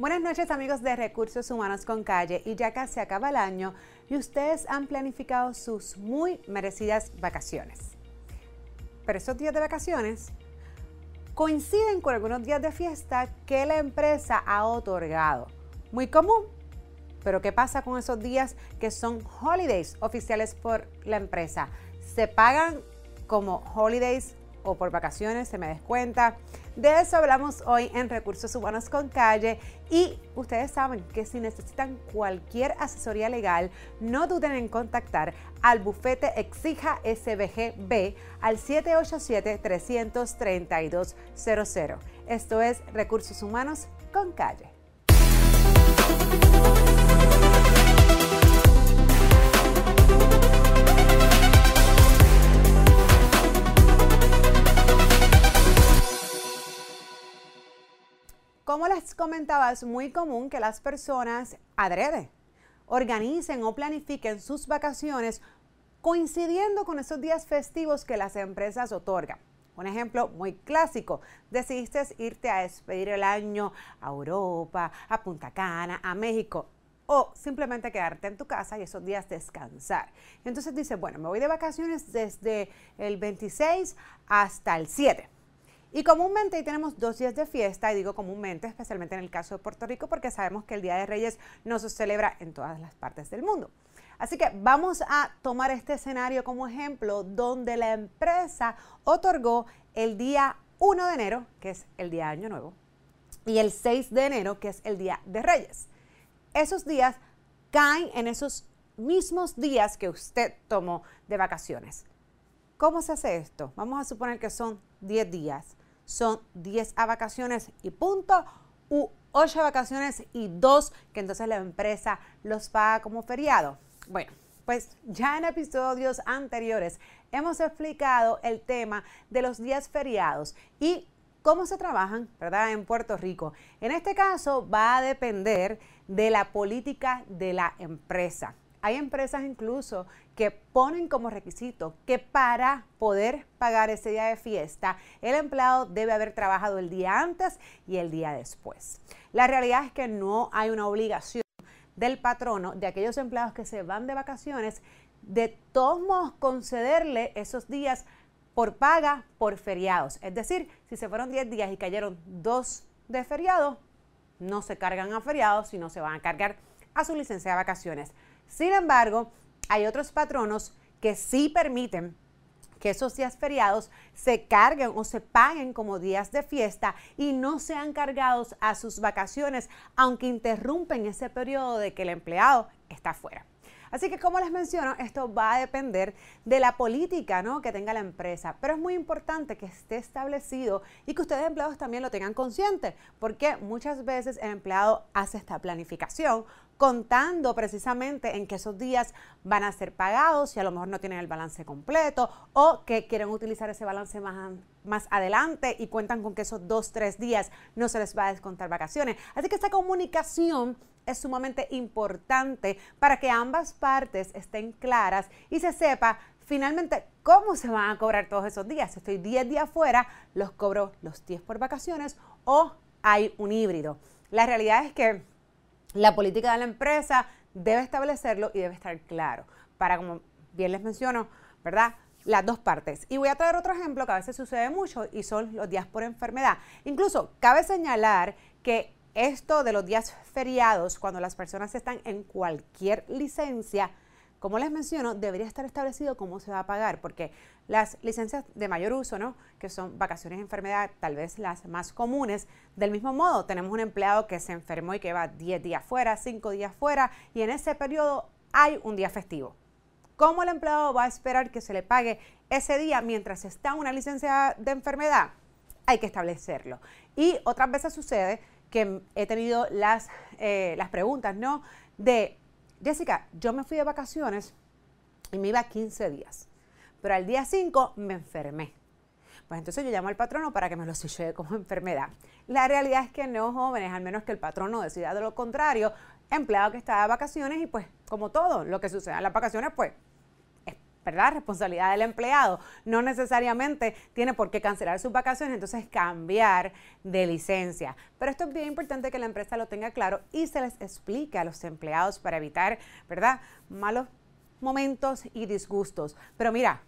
Buenas noches amigos de Recursos Humanos con Calle y ya casi acaba el año y ustedes han planificado sus muy merecidas vacaciones. Pero esos días de vacaciones coinciden con algunos días de fiesta que la empresa ha otorgado. Muy común. Pero ¿qué pasa con esos días que son holidays oficiales por la empresa? ¿Se pagan como holidays o por vacaciones? ¿Se me descuenta? De eso hablamos hoy en Recursos Humanos con Calle y ustedes saben que si necesitan cualquier asesoría legal, no duden en contactar al bufete Exija SBGB al 787-332-00. Esto es Recursos Humanos con Calle. Como les comentaba, es muy común que las personas adrede, organicen o planifiquen sus vacaciones coincidiendo con esos días festivos que las empresas otorgan. Un ejemplo muy clásico, decidiste irte a despedir el año a Europa, a Punta Cana, a México o simplemente quedarte en tu casa y esos días descansar. Entonces dices, bueno, me voy de vacaciones desde el 26 hasta el 7 y comúnmente ahí tenemos dos días de fiesta, y digo comúnmente, especialmente en el caso de Puerto Rico, porque sabemos que el Día de Reyes no se celebra en todas las partes del mundo. Así que vamos a tomar este escenario como ejemplo donde la empresa otorgó el día 1 de enero, que es el día de Año Nuevo, y el 6 de enero, que es el Día de Reyes. Esos días caen en esos mismos días que usted tomó de vacaciones. ¿Cómo se hace esto? Vamos a suponer que son 10 días son 10 a vacaciones y punto, u 8 vacaciones y 2 que entonces la empresa los paga como feriado. Bueno, pues ya en episodios anteriores hemos explicado el tema de los días feriados y cómo se trabajan, ¿verdad? En Puerto Rico. En este caso va a depender de la política de la empresa. Hay empresas incluso que ponen como requisito que para poder pagar ese día de fiesta, el empleado debe haber trabajado el día antes y el día después. La realidad es que no hay una obligación del patrono de aquellos empleados que se van de vacaciones de todos concederle esos días por paga por feriados. Es decir, si se fueron 10 días y cayeron dos de feriado, no se cargan a feriados, sino se van a cargar a su licencia de vacaciones. Sin embargo, hay otros patronos que sí permiten que esos días feriados se carguen o se paguen como días de fiesta y no sean cargados a sus vacaciones, aunque interrumpen ese periodo de que el empleado está fuera. Así que como les menciono, esto va a depender de la política ¿no? que tenga la empresa, pero es muy importante que esté establecido y que ustedes empleados también lo tengan consciente, porque muchas veces el empleado hace esta planificación contando precisamente en que esos días van a ser pagados y a lo mejor no tienen el balance completo o que quieren utilizar ese balance más, más adelante y cuentan con que esos dos, tres días no se les va a descontar vacaciones. Así que esta comunicación es sumamente importante para que ambas partes estén claras y se sepa finalmente cómo se van a cobrar todos esos días. Si estoy 10 días fuera, los cobro los 10 por vacaciones o hay un híbrido. La realidad es que la política de la empresa debe establecerlo y debe estar claro para, como bien les menciono, ¿verdad? Las dos partes. Y voy a traer otro ejemplo que a veces sucede mucho y son los días por enfermedad. Incluso cabe señalar que esto de los días feriados, cuando las personas están en cualquier licencia, como les menciono, debería estar establecido cómo se va a pagar, porque las licencias de mayor uso, ¿no? que son vacaciones de enfermedad, tal vez las más comunes, del mismo modo, tenemos un empleado que se enfermó y que va 10 días fuera, 5 días fuera, y en ese periodo hay un día festivo. ¿Cómo el empleado va a esperar que se le pague ese día mientras está una licencia de enfermedad? Hay que establecerlo. Y otras veces sucede que he tenido las, eh, las preguntas, ¿no? De Jessica, yo me fui de vacaciones y me iba 15 días, pero al día 5 me enfermé. Pues entonces yo llamo al patrono para que me lo sucede como enfermedad. La realidad es que no, jóvenes, al menos que el patrono decida de lo contrario, empleado que está de vacaciones y pues como todo lo que sucede en las vacaciones, pues es ¿verdad? Responsabilidad del empleado. No necesariamente tiene por qué cancelar sus vacaciones, entonces cambiar de licencia. Pero esto es bien importante que la empresa lo tenga claro y se les explique a los empleados para evitar, ¿verdad? Malos momentos y disgustos. Pero mira,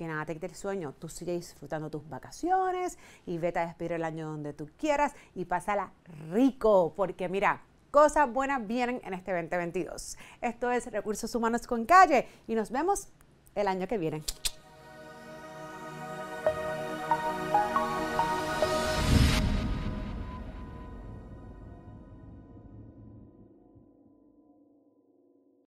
que nada te quite el sueño. Tú sigue disfrutando tus vacaciones y vete a despedir el año donde tú quieras y pásala rico, porque mira, cosas buenas vienen en este 2022. Esto es Recursos Humanos con Calle y nos vemos el año que viene.